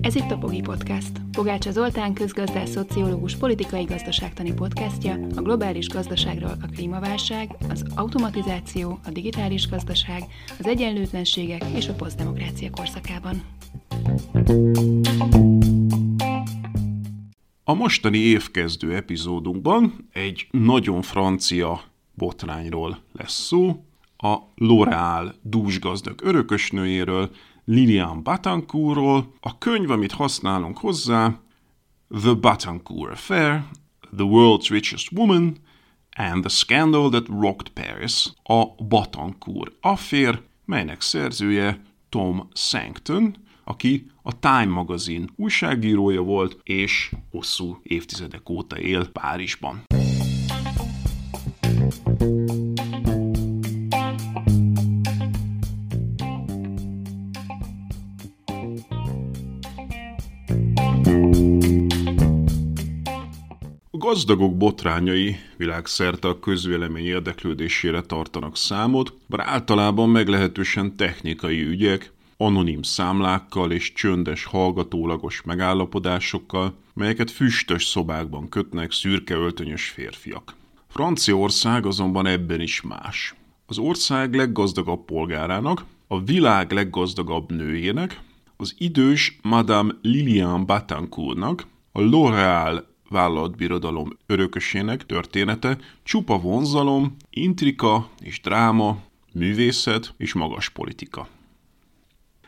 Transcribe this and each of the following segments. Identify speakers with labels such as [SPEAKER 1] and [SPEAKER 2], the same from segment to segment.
[SPEAKER 1] Ez itt a Pogi Podcast. Pogácsa Zoltán közgazdás, szociológus, politikai gazdaságtani podcastja a globális gazdaságról a klímaválság, az automatizáció, a digitális gazdaság, az egyenlőtlenségek és a posztdemokrácia korszakában.
[SPEAKER 2] A mostani évkezdő epizódunkban egy nagyon francia botrányról lesz szó, a L'Oréal dúsgazdag örökösnőjéről, Lilian Batancourtról. A könyv, amit használunk hozzá, The Batancourt Affair, The World's Richest Woman, and The Scandal That Rocked Paris, a Batancourt Affair, melynek szerzője Tom Sankton, aki a Time magazin újságírója volt, és hosszú évtizedek óta él Párizsban. Gazdagok botrányai világszerte a közvélemény érdeklődésére tartanak számot, bár általában meglehetősen technikai ügyek, anonim számlákkal és csöndes hallgatólagos megállapodásokkal, melyeket füstös szobákban kötnek szürke öltönyös férfiak. Franciaország azonban ebben is más. Az ország leggazdagabb polgárának, a világ leggazdagabb nőjének, az idős Madame Lilian Batancourtnak, a L'Oréal vállalatbirodalom örökösének története csupa vonzalom, intrika és dráma, művészet és magas politika.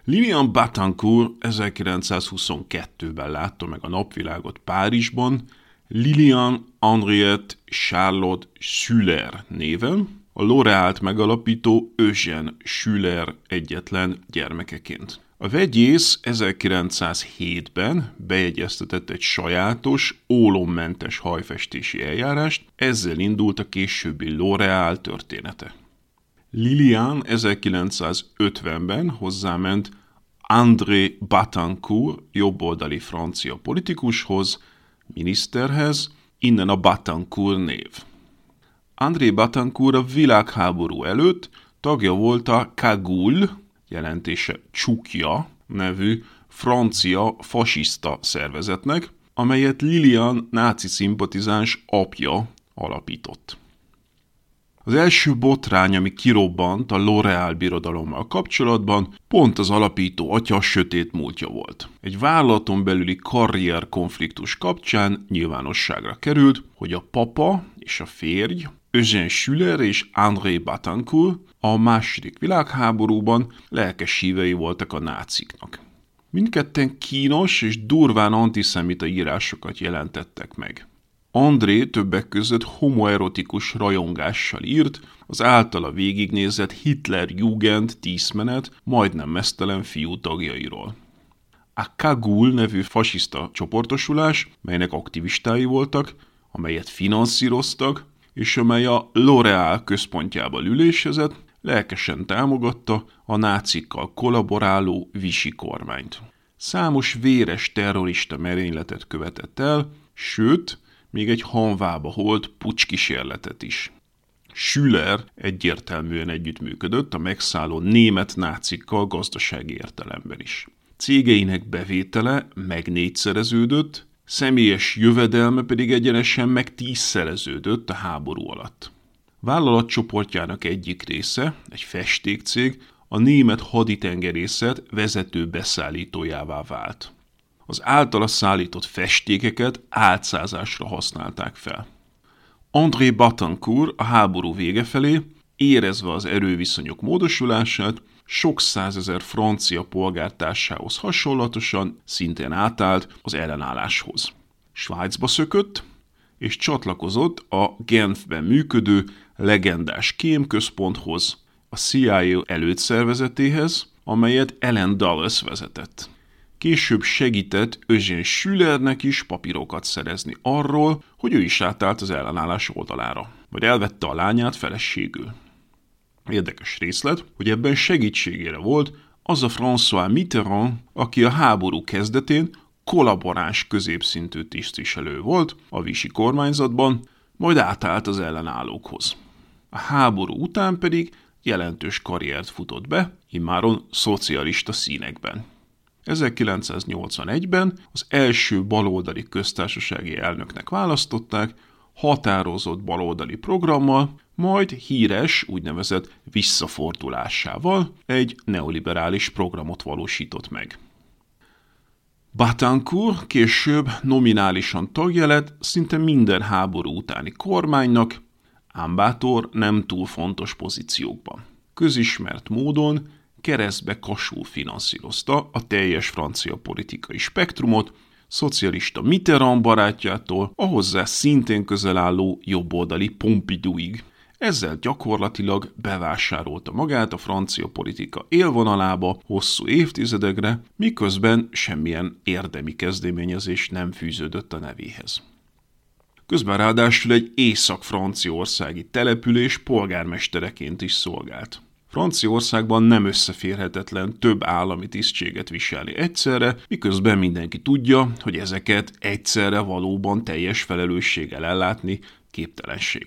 [SPEAKER 2] Lilian Batancourt 1922-ben látta meg a napvilágot Párizsban, Lilian Henriette Charlotte Schüller néven, a L'Orealt megalapító Eugène Schüller egyetlen gyermekeként. A vegyész 1907-ben bejegyeztetett egy sajátos, ólommentes hajfestési eljárást, ezzel indult a későbbi L'Oreal története. Lilian 1950-ben hozzáment André Batancourt jobboldali francia politikushoz, miniszterhez, innen a Batancourt név. André Batancourt a világháború előtt tagja volt a Kagul, jelentése Csukja nevű francia fasiszta szervezetnek, amelyet Lilian náci szimpatizáns apja alapított. Az első botrány, ami kirobbant a L'Oreal birodalommal kapcsolatban, pont az alapító atya sötét múltja volt. Egy vállalaton belüli karrier konfliktus kapcsán nyilvánosságra került, hogy a papa és a férj, Eugène Schüller és André Batancourt a második világháborúban lelkes hívei voltak a náciknak. Mindketten kínos és durván antiszemita írásokat jelentettek meg. André többek között homoerotikus rajongással írt, az általa végignézett Hitler Jugend tízmenet majdnem mesztelen fiú tagjairól. A Kagul nevű fasiszta csoportosulás, melynek aktivistái voltak, amelyet finanszíroztak, és amely a L'Oréal központjában ülésezett, lelkesen támogatta a nácikkal kollaboráló Visi kormányt. Számos véres terrorista merényletet követett el, sőt, még egy hanvába holt pucskísérletet is. Schüller egyértelműen együttműködött a megszálló német nácikkal gazdasági értelemben is. Cégeinek bevétele meg négyszereződött, személyes jövedelme pedig egyenesen meg tízszereződött a háború alatt. Vállalatcsoportjának egyik része, egy festékcég, a német haditengerészet vezető beszállítójává vált az általa szállított festékeket álcázásra használták fel. André Batancourt a háború vége felé, érezve az erőviszonyok módosulását, sok százezer francia polgártársához hasonlatosan szintén átállt az ellenálláshoz. Svájcba szökött, és csatlakozott a Genfben működő legendás kémközponthoz, a CIA előtszervezetéhez, amelyet Ellen Dulles vezetett. Később segített Eugène Schüllernek is papírokat szerezni arról, hogy ő is átállt az ellenállás oldalára, vagy elvette a lányát feleségül. Érdekes részlet, hogy ebben segítségére volt az a François Mitterrand, aki a háború kezdetén kollaboráns középszintű tisztviselő volt a Visi kormányzatban, majd átállt az ellenállókhoz. A háború után pedig jelentős karriert futott be, immáron szocialista színekben. 1981-ben az első baloldali köztársasági elnöknek választották, határozott baloldali programmal, majd híres úgynevezett visszafordulásával egy neoliberális programot valósított meg. Batancourt később nominálisan tagja lett szinte minden háború utáni kormánynak, ám Bátor nem túl fontos pozíciókban. Közismert módon keresztbe kasul finanszírozta a teljes francia politikai spektrumot, szocialista Mitterrand barátjától a szintén közel álló jobboldali Pompidouig. Ezzel gyakorlatilag bevásárolta magát a francia politika élvonalába hosszú évtizedekre, miközben semmilyen érdemi kezdeményezés nem fűződött a nevéhez. Közben ráadásul egy észak-franciaországi település polgármestereként is szolgált. Franciaországban nem összeférhetetlen több állami tisztséget viselni egyszerre, miközben mindenki tudja, hogy ezeket egyszerre valóban teljes felelősséggel ellátni képtelenség.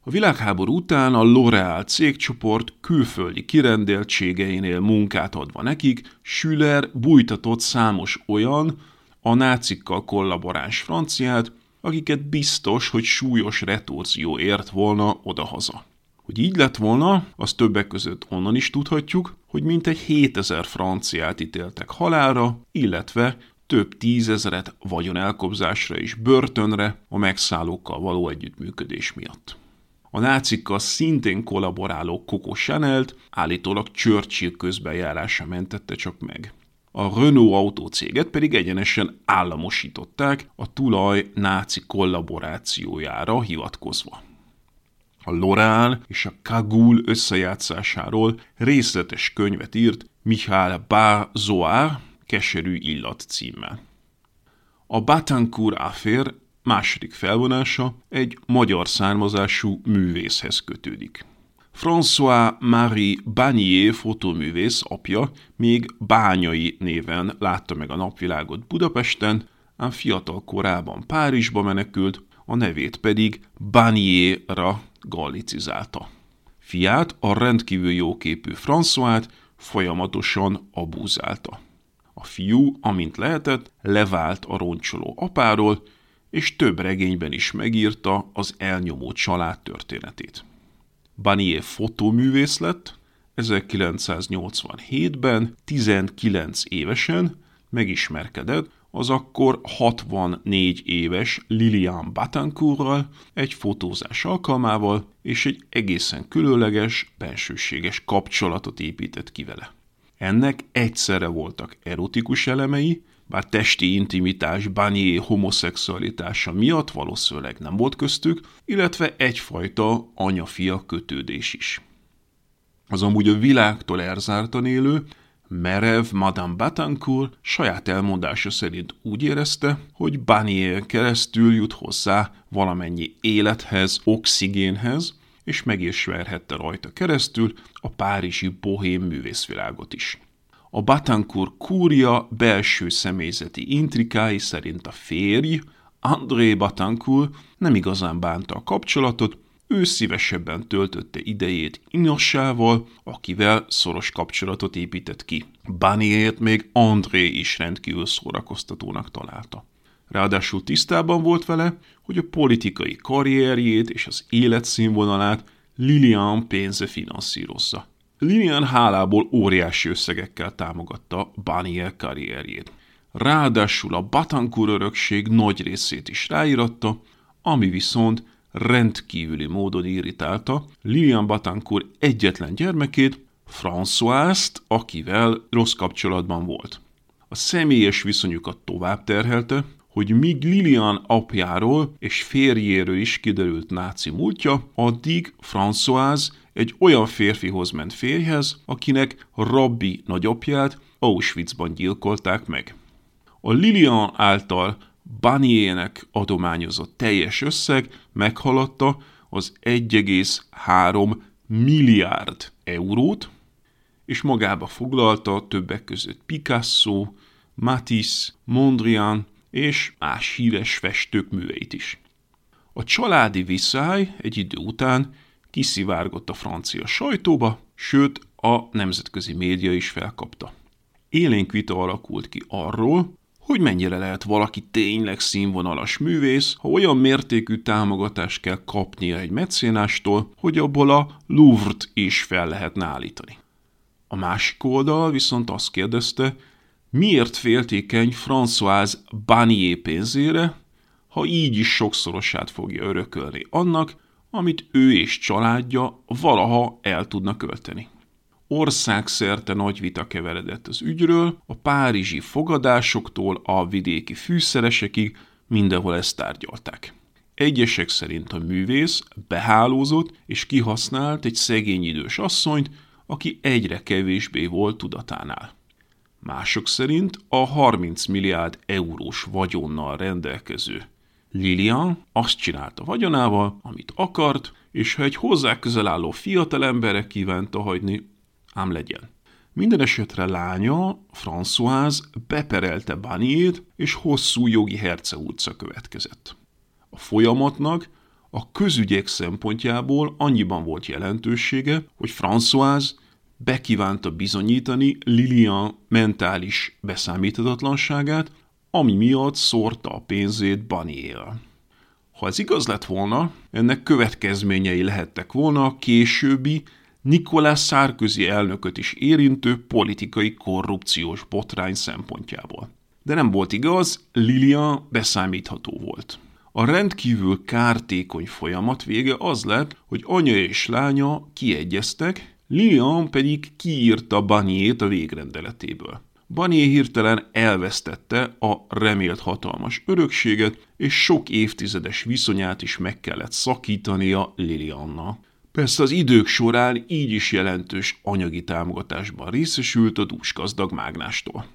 [SPEAKER 2] A világháború után a L'Oréal cégcsoport külföldi kirendeltségeinél munkát adva nekik, Schüler bújtatott számos olyan, a nácikkal kollaboráns franciát, akiket biztos, hogy súlyos retorzió ért volna odahaza. Hogy így lett volna, az többek között onnan is tudhatjuk, hogy mintegy 7000 franciát ítéltek halálra, illetve több tízezeret vagyonelkobzásra és börtönre a megszállókkal való együttműködés miatt. A nácikkal szintén kollaboráló Coco Chanel-t állítólag Churchill közbenjárása mentette csak meg. A Renault autócéget pedig egyenesen államosították a tulaj náci kollaborációjára hivatkozva. A Lorán és a Kagul összejátszásáról részletes könyvet írt Michal Bar Keserű illat címmel. A Batancourt Affair második felvonása egy magyar származású művészhez kötődik. François-Marie Bagnier fotóművész apja még Bányai néven látta meg a napvilágot Budapesten, ám fiatal korában Párizsba menekült, a nevét pedig Banierra gallicizálta. Fiát, a rendkívül jóképű François-t folyamatosan abúzálta. A fiú, amint lehetett, levált a roncsoló apáról, és több regényben is megírta az elnyomó család történetét. Banier fotóművész lett, 1987-ben 19 évesen megismerkedett az akkor 64 éves Lilian Batancourtral egy fotózás alkalmával, és egy egészen különleges, bensőséges kapcsolatot épített ki vele. Ennek egyszerre voltak erotikus elemei, bár testi intimitás Banier homoszexualitása miatt valószínűleg nem volt köztük, illetve egyfajta anya-fia kötődés is. Az amúgy a világtól elzártan élő, merev Madame Batancourt saját elmondása szerint úgy érezte, hogy Banier keresztül jut hozzá valamennyi élethez, oxigénhez, és meg is verhette rajta keresztül a párizsi bohém művészvilágot is. A Batancourt kúria belső személyzeti intrikái szerint a férj, André Batancourt nem igazán bánta a kapcsolatot, ő szívesebben töltötte idejét Inossával, akivel szoros kapcsolatot épített ki. Baniért még André is rendkívül szórakoztatónak találta. Ráadásul tisztában volt vele, hogy a politikai karrierjét és az életszínvonalát Lilian pénze finanszírozza. Lilian hálából óriási összegekkel támogatta Banier karrierjét. Ráadásul a Batancourt örökség nagy részét is ráíratta, ami viszont rendkívüli módon irritálta Lilian Batancourt egyetlen gyermekét, François-t, akivel rossz kapcsolatban volt. A személyes viszonyukat tovább terhelte, hogy míg Lilian apjáról és férjéről is kiderült náci múltja, addig François egy olyan férfihoz ment férjhez, akinek rabbi nagyapját Auschwitzban gyilkolták meg. A Lilian által Baniernek adományozott teljes összeg meghaladta az 1,3 milliárd eurót, és magába foglalta többek között Picasso, Matisse, Mondrian és más híres festők műveit is. A családi viszály egy idő után kiszivárgott a francia sajtóba, sőt a nemzetközi média is felkapta. Élénk vita alakult ki arról, hogy mennyire lehet valaki tényleg színvonalas művész, ha olyan mértékű támogatást kell kapnia egy mecénástól, hogy abból a Louvre-t is fel lehetne állítani. A másik oldal viszont azt kérdezte, miért féltékeny Françoise Banier pénzére, ha így is sokszorosát fogja örökölni annak, amit ő és családja valaha el tudna költeni. Országszerte nagy vita keveredett az ügyről, a párizsi fogadásoktól a vidéki fűszeresekig mindenhol ezt tárgyalták. Egyesek szerint a művész behálózott és kihasznált egy szegény idős asszonyt, aki egyre kevésbé volt tudatánál. Mások szerint a 30 milliárd eurós vagyonnal rendelkező Lilian azt csinálta vagyonával, amit akart, és ha egy hozzá közel álló fiatalemberre kívánta hagyni, ám legyen. Minden esetre lánya, Françoise beperelte Baniét, és hosszú jogi herce utca következett. A folyamatnak a közügyek szempontjából annyiban volt jelentősége, hogy Françoise bekívánta bizonyítani Lilian mentális beszámíthatatlanságát, ami miatt szórta a pénzét Baniel. Ha ez igaz lett volna, ennek következményei lehettek volna a későbbi Nicolas Sarkozy elnököt is érintő politikai korrupciós botrány szempontjából. De nem volt igaz, Lilian beszámítható volt. A rendkívül kártékony folyamat vége az lett, hogy anya és lánya kiegyeztek, Lilian pedig kiírta Baniét a végrendeletéből. Banié hirtelen elvesztette a remélt hatalmas örökséget, és sok évtizedes viszonyát is meg kellett szakítania Lilianna. Persze az idők során így is jelentős anyagi támogatásban részesült a dúsgazdag mágnástól.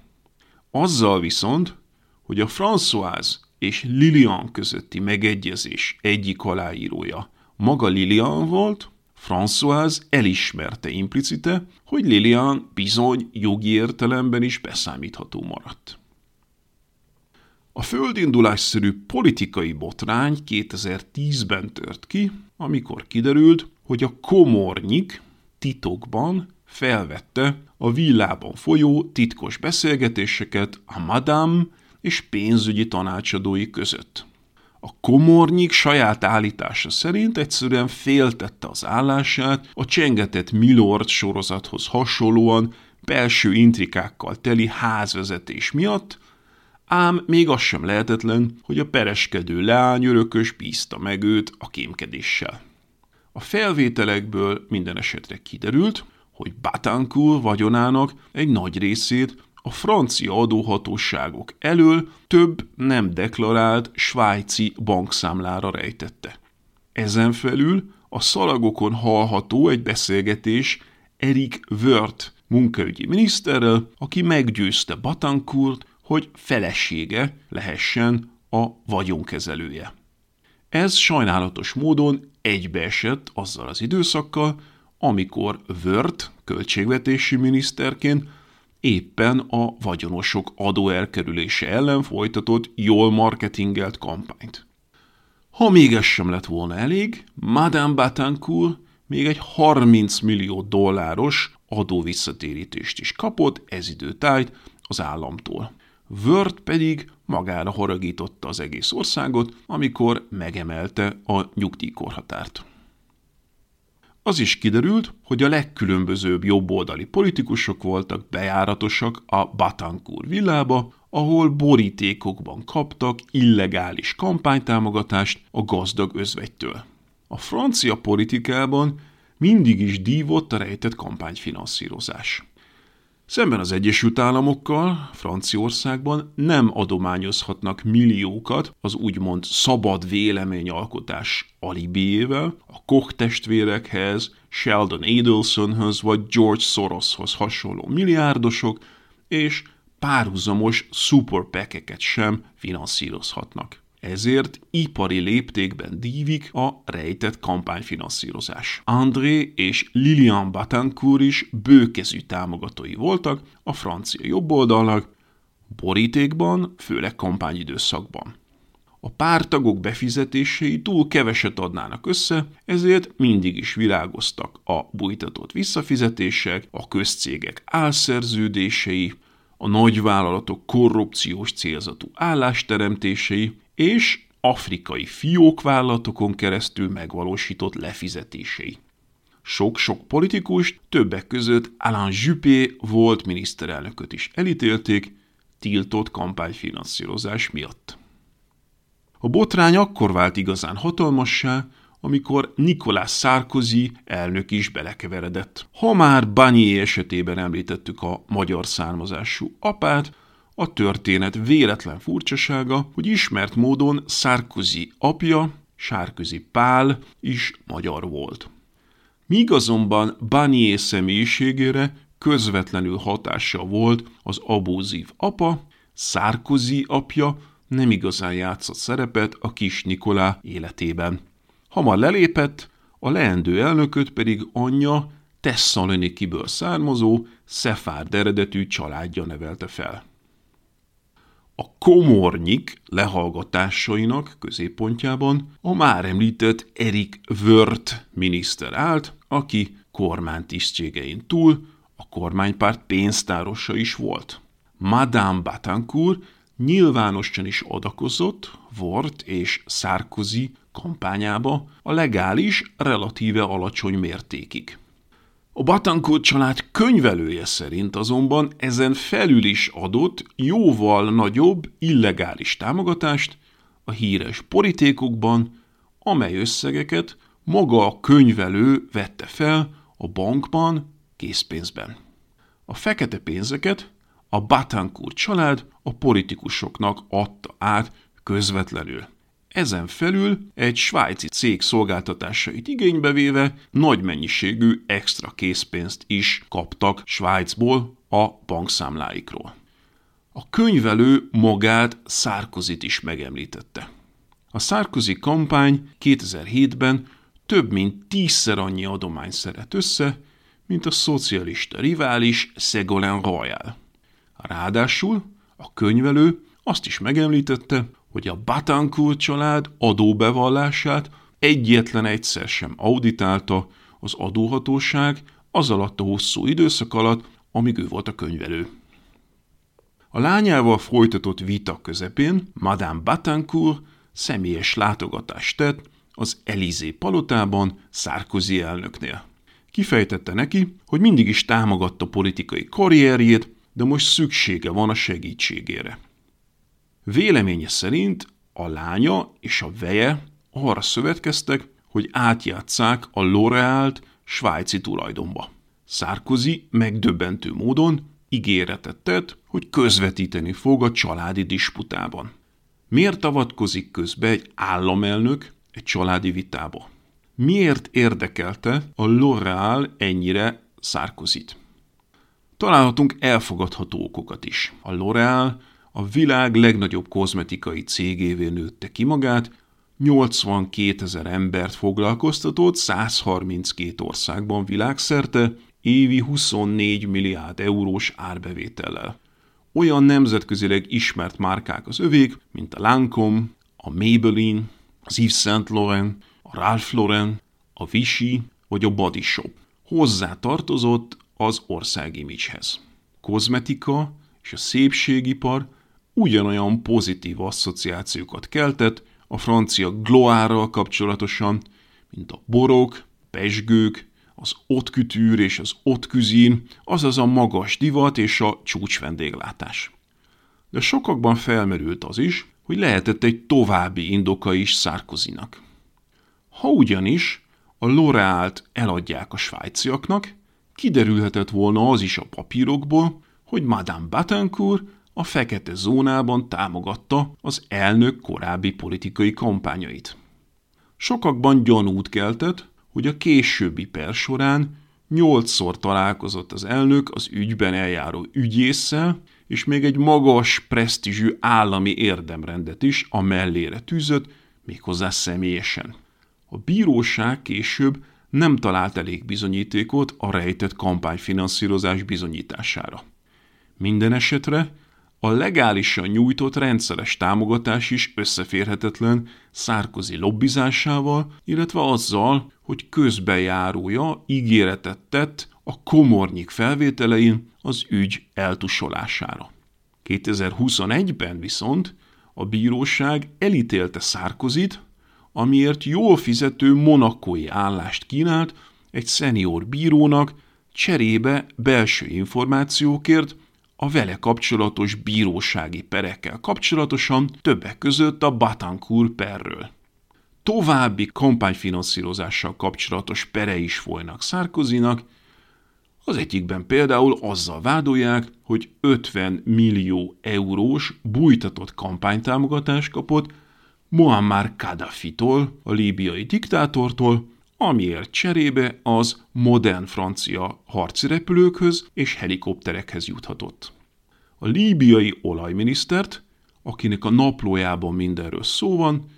[SPEAKER 2] Azzal viszont, hogy a Françoise és Lilian közötti megegyezés egyik aláírója maga Lilian volt, Françoise elismerte implicite, hogy Lilian bizony jogi értelemben is beszámítható maradt. A földindulásszerű politikai botrány 2010-ben tört ki, amikor kiderült, hogy a komornyik titokban felvette a villában folyó titkos beszélgetéseket a madame és pénzügyi tanácsadói között. A komornyik saját állítása szerint egyszerűen féltette az állását a csengetett Milord sorozathoz hasonlóan belső intrikákkal teli házvezetés miatt, ám még az sem lehetetlen, hogy a pereskedő leányörökös bízta meg őt a kémkedéssel. A felvételekből minden esetre kiderült, hogy Batancourt vagyonának egy nagy részét a francia adóhatóságok elől több nem deklarált svájci bankszámlára rejtette. Ezen felül a szalagokon hallható egy beszélgetés Erik Wört munkaügyi miniszterrel, aki meggyőzte Batancourt, hogy felesége lehessen a vagyonkezelője. Ez sajnálatos módon egybeesett azzal az időszakkal, amikor Wört költségvetési miniszterként éppen a vagyonosok adóelkerülése ellen folytatott jól marketingelt kampányt. Ha még ez sem lett volna elég, Madame Batancourt még egy 30 millió dolláros adóvisszatérítést is kapott ez időtájt az államtól. Word pedig magára haragította az egész országot, amikor megemelte a nyugdíjkorhatárt. Az is kiderült, hogy a legkülönbözőbb jobboldali politikusok voltak bejáratosak a Batancourt villába, ahol borítékokban kaptak illegális kampánytámogatást a gazdag özvegytől. A francia politikában mindig is dívott a rejtett kampányfinanszírozás. Szemben az Egyesült Államokkal, Franciaországban nem adományozhatnak milliókat az úgymond szabad véleményalkotás alibiével a Koch testvérekhez, Sheldon Adelsonhoz vagy George Soroshoz hasonló milliárdosok, és párhuzamos superpekeket sem finanszírozhatnak ezért ipari léptékben dívik a rejtett kampányfinanszírozás. André és Lilian Batancourt is bőkezű támogatói voltak a francia jobboldalnak, borítékban, főleg kampányidőszakban. a pártagok befizetései túl keveset adnának össze, ezért mindig is virágoztak a bújtatott visszafizetések, a közcégek álszerződései, a nagyvállalatok korrupciós célzatú állásteremtései és afrikai fiókvállalatokon keresztül megvalósított lefizetései. Sok-sok politikus, többek között Alain Juppé volt miniszterelnököt is elítélték, tiltott kampányfinanszírozás miatt. A botrány akkor vált igazán hatalmassá, amikor Nicolas Sarkozy elnök is belekeveredett. Ha már Banyé esetében említettük a magyar származású apát, a történet véletlen furcsasága, hogy ismert módon Sarkozy apja, Sárközi Pál is magyar volt. Míg azonban Banyé személyiségére közvetlenül hatása volt az abúzív apa, Sarkozy apja nem igazán játszott szerepet a kis Nikolá életében. Hamar lelépett, a leendő elnököt pedig anyja Tesszalonikiből származó, szefárd eredetű családja nevelte fel. A komornyik lehallgatásainak középpontjában a már említett Erik Wört miniszter állt, aki kormánytisztségein túl a kormánypárt pénztárosa is volt. Madame Batancourt nyilvánosan is adakozott Wort és Sarkozy kampányába a legális, relatíve alacsony mértékig. A Batancourt család könyvelője szerint azonban ezen felül is adott jóval nagyobb illegális támogatást a híres politikokban, amely összegeket maga a könyvelő vette fel a bankban készpénzben. A fekete pénzeket a Batancourt család a politikusoknak adta át közvetlenül. Ezen felül egy svájci cég szolgáltatásait igénybe véve nagy mennyiségű extra készpénzt is kaptak Svájcból a bankszámláikról. A könyvelő magát Szárkozit is megemlítette. A Szárkozi kampány 2007-ben több mint tízszer annyi adomány szeret össze, mint a szocialista rivális Ségolène Royal. Ráadásul a könyvelő azt is megemlítette, hogy a Batancourt család adóbevallását egyetlen egyszer sem auditálta az adóhatóság az alatt a hosszú időszak alatt, amíg ő volt a könyvelő. A lányával folytatott vita közepén Madame Batancourt személyes látogatást tett az Elizé palotában Sarkozy elnöknél. Kifejtette neki, hogy mindig is támogatta politikai karrierjét, de most szüksége van a segítségére. Véleménye szerint a lánya és a veje arra szövetkeztek, hogy átjátszák a L'Orealt svájci tulajdonba. Sarkozy megdöbbentő módon ígéretet tett, hogy közvetíteni fog a családi disputában. Miért avatkozik közbe egy államelnök egy családi vitába? Miért érdekelte a L'Oreal ennyire Sarkozyt? Találhatunk elfogadható okokat is. A L'Oreal a világ legnagyobb kozmetikai cégévé nőtte ki magát, 82 ezer embert foglalkoztatott 132 országban világszerte, évi 24 milliárd eurós árbevétellel. Olyan nemzetközileg ismert márkák az övék, mint a Lancome, a Maybelline, az Yves Saint Laurent, a Ralph Lauren, a Vichy vagy a Body Shop. Hozzá tartozott az országimicshez. Kozmetika és a szépségipar ugyanolyan pozitív asszociációkat keltett a francia gloárral kapcsolatosan, mint a borok, pesgők, az otkütűr és az otküzin, azaz a magas divat és a csúcsvendéglátás. De sokakban felmerült az is, hogy lehetett egy további indoka is Szárkozinak. Ha ugyanis a Loreált eladják a svájciaknak, kiderülhetett volna az is a papírokból, hogy Madame Batancourt a fekete zónában támogatta az elnök korábbi politikai kampányait. Sokakban gyanút keltett, hogy a későbbi per során nyolcszor találkozott az elnök az ügyben eljáró ügyésszel, és még egy magas, presztízsű állami érdemrendet is a mellére tűzött, méghozzá személyesen. A bíróság később nem talált elég bizonyítékot a rejtett kampányfinanszírozás bizonyítására. Minden esetre a legálisan nyújtott rendszeres támogatás is összeférhetetlen Szárkozi lobbizásával, illetve azzal, hogy közbejárója ígéretet tett a komornyik felvételein az ügy eltusolására. 2021-ben viszont a bíróság elítélte Szárkozit, amiért jól fizető monakói állást kínált egy szenior bírónak cserébe belső információkért a vele kapcsolatos bírósági perekkel kapcsolatosan többek között a Batancourt perről. További kampányfinanszírozással kapcsolatos pere is folynak Szárkozinak, az egyikben például azzal vádolják, hogy 50 millió eurós bújtatott kampánytámogatást kapott Muammar Kadhafi-tól, a líbiai diktátortól, amiért cserébe az modern francia harci repülőkhöz és helikopterekhez juthatott. A líbiai olajminisztert, akinek a naplójában mindenről szó van,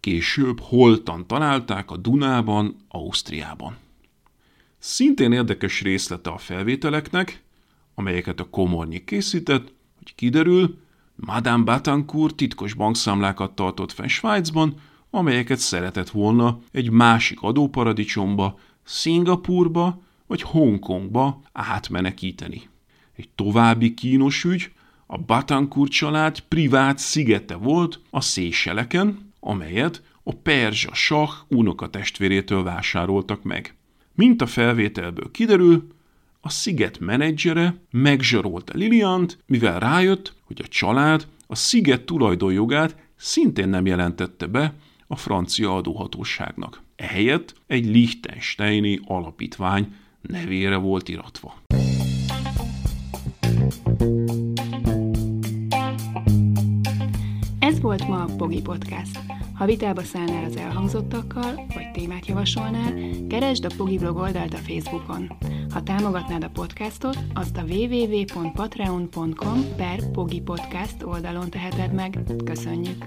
[SPEAKER 2] később holtan találták a Dunában, Ausztriában. Szintén érdekes részlete a felvételeknek, amelyeket a komornyi készített, hogy kiderül, Madame Batancourt titkos bankszámlákat tartott fenn Svájcban, amelyeket szeretett volna egy másik adóparadicsomba, Szingapurba vagy Hongkongba átmenekíteni. Egy további kínos ügy, a Batancourt család privát szigete volt a Széseleken, amelyet a perzsa sah unokatestvérétől vásároltak meg. Mint a felvételből kiderül, a sziget menedzsere megzsarolta Liliant, mivel rájött, hogy a család a sziget tulajdonjogát szintén nem jelentette be a francia adóhatóságnak. Ehelyett egy Liechtensteini alapítvány nevére volt iratva.
[SPEAKER 1] Ez volt ma a Pogi Podcast. Ha vitába szállnál az elhangzottakkal, vagy témát javasolnál, keresd a Pogi blog oldalt a Facebookon. Ha támogatnád a podcastot, azt a www.patreon.com per Pogi Podcast oldalon teheted meg. Köszönjük!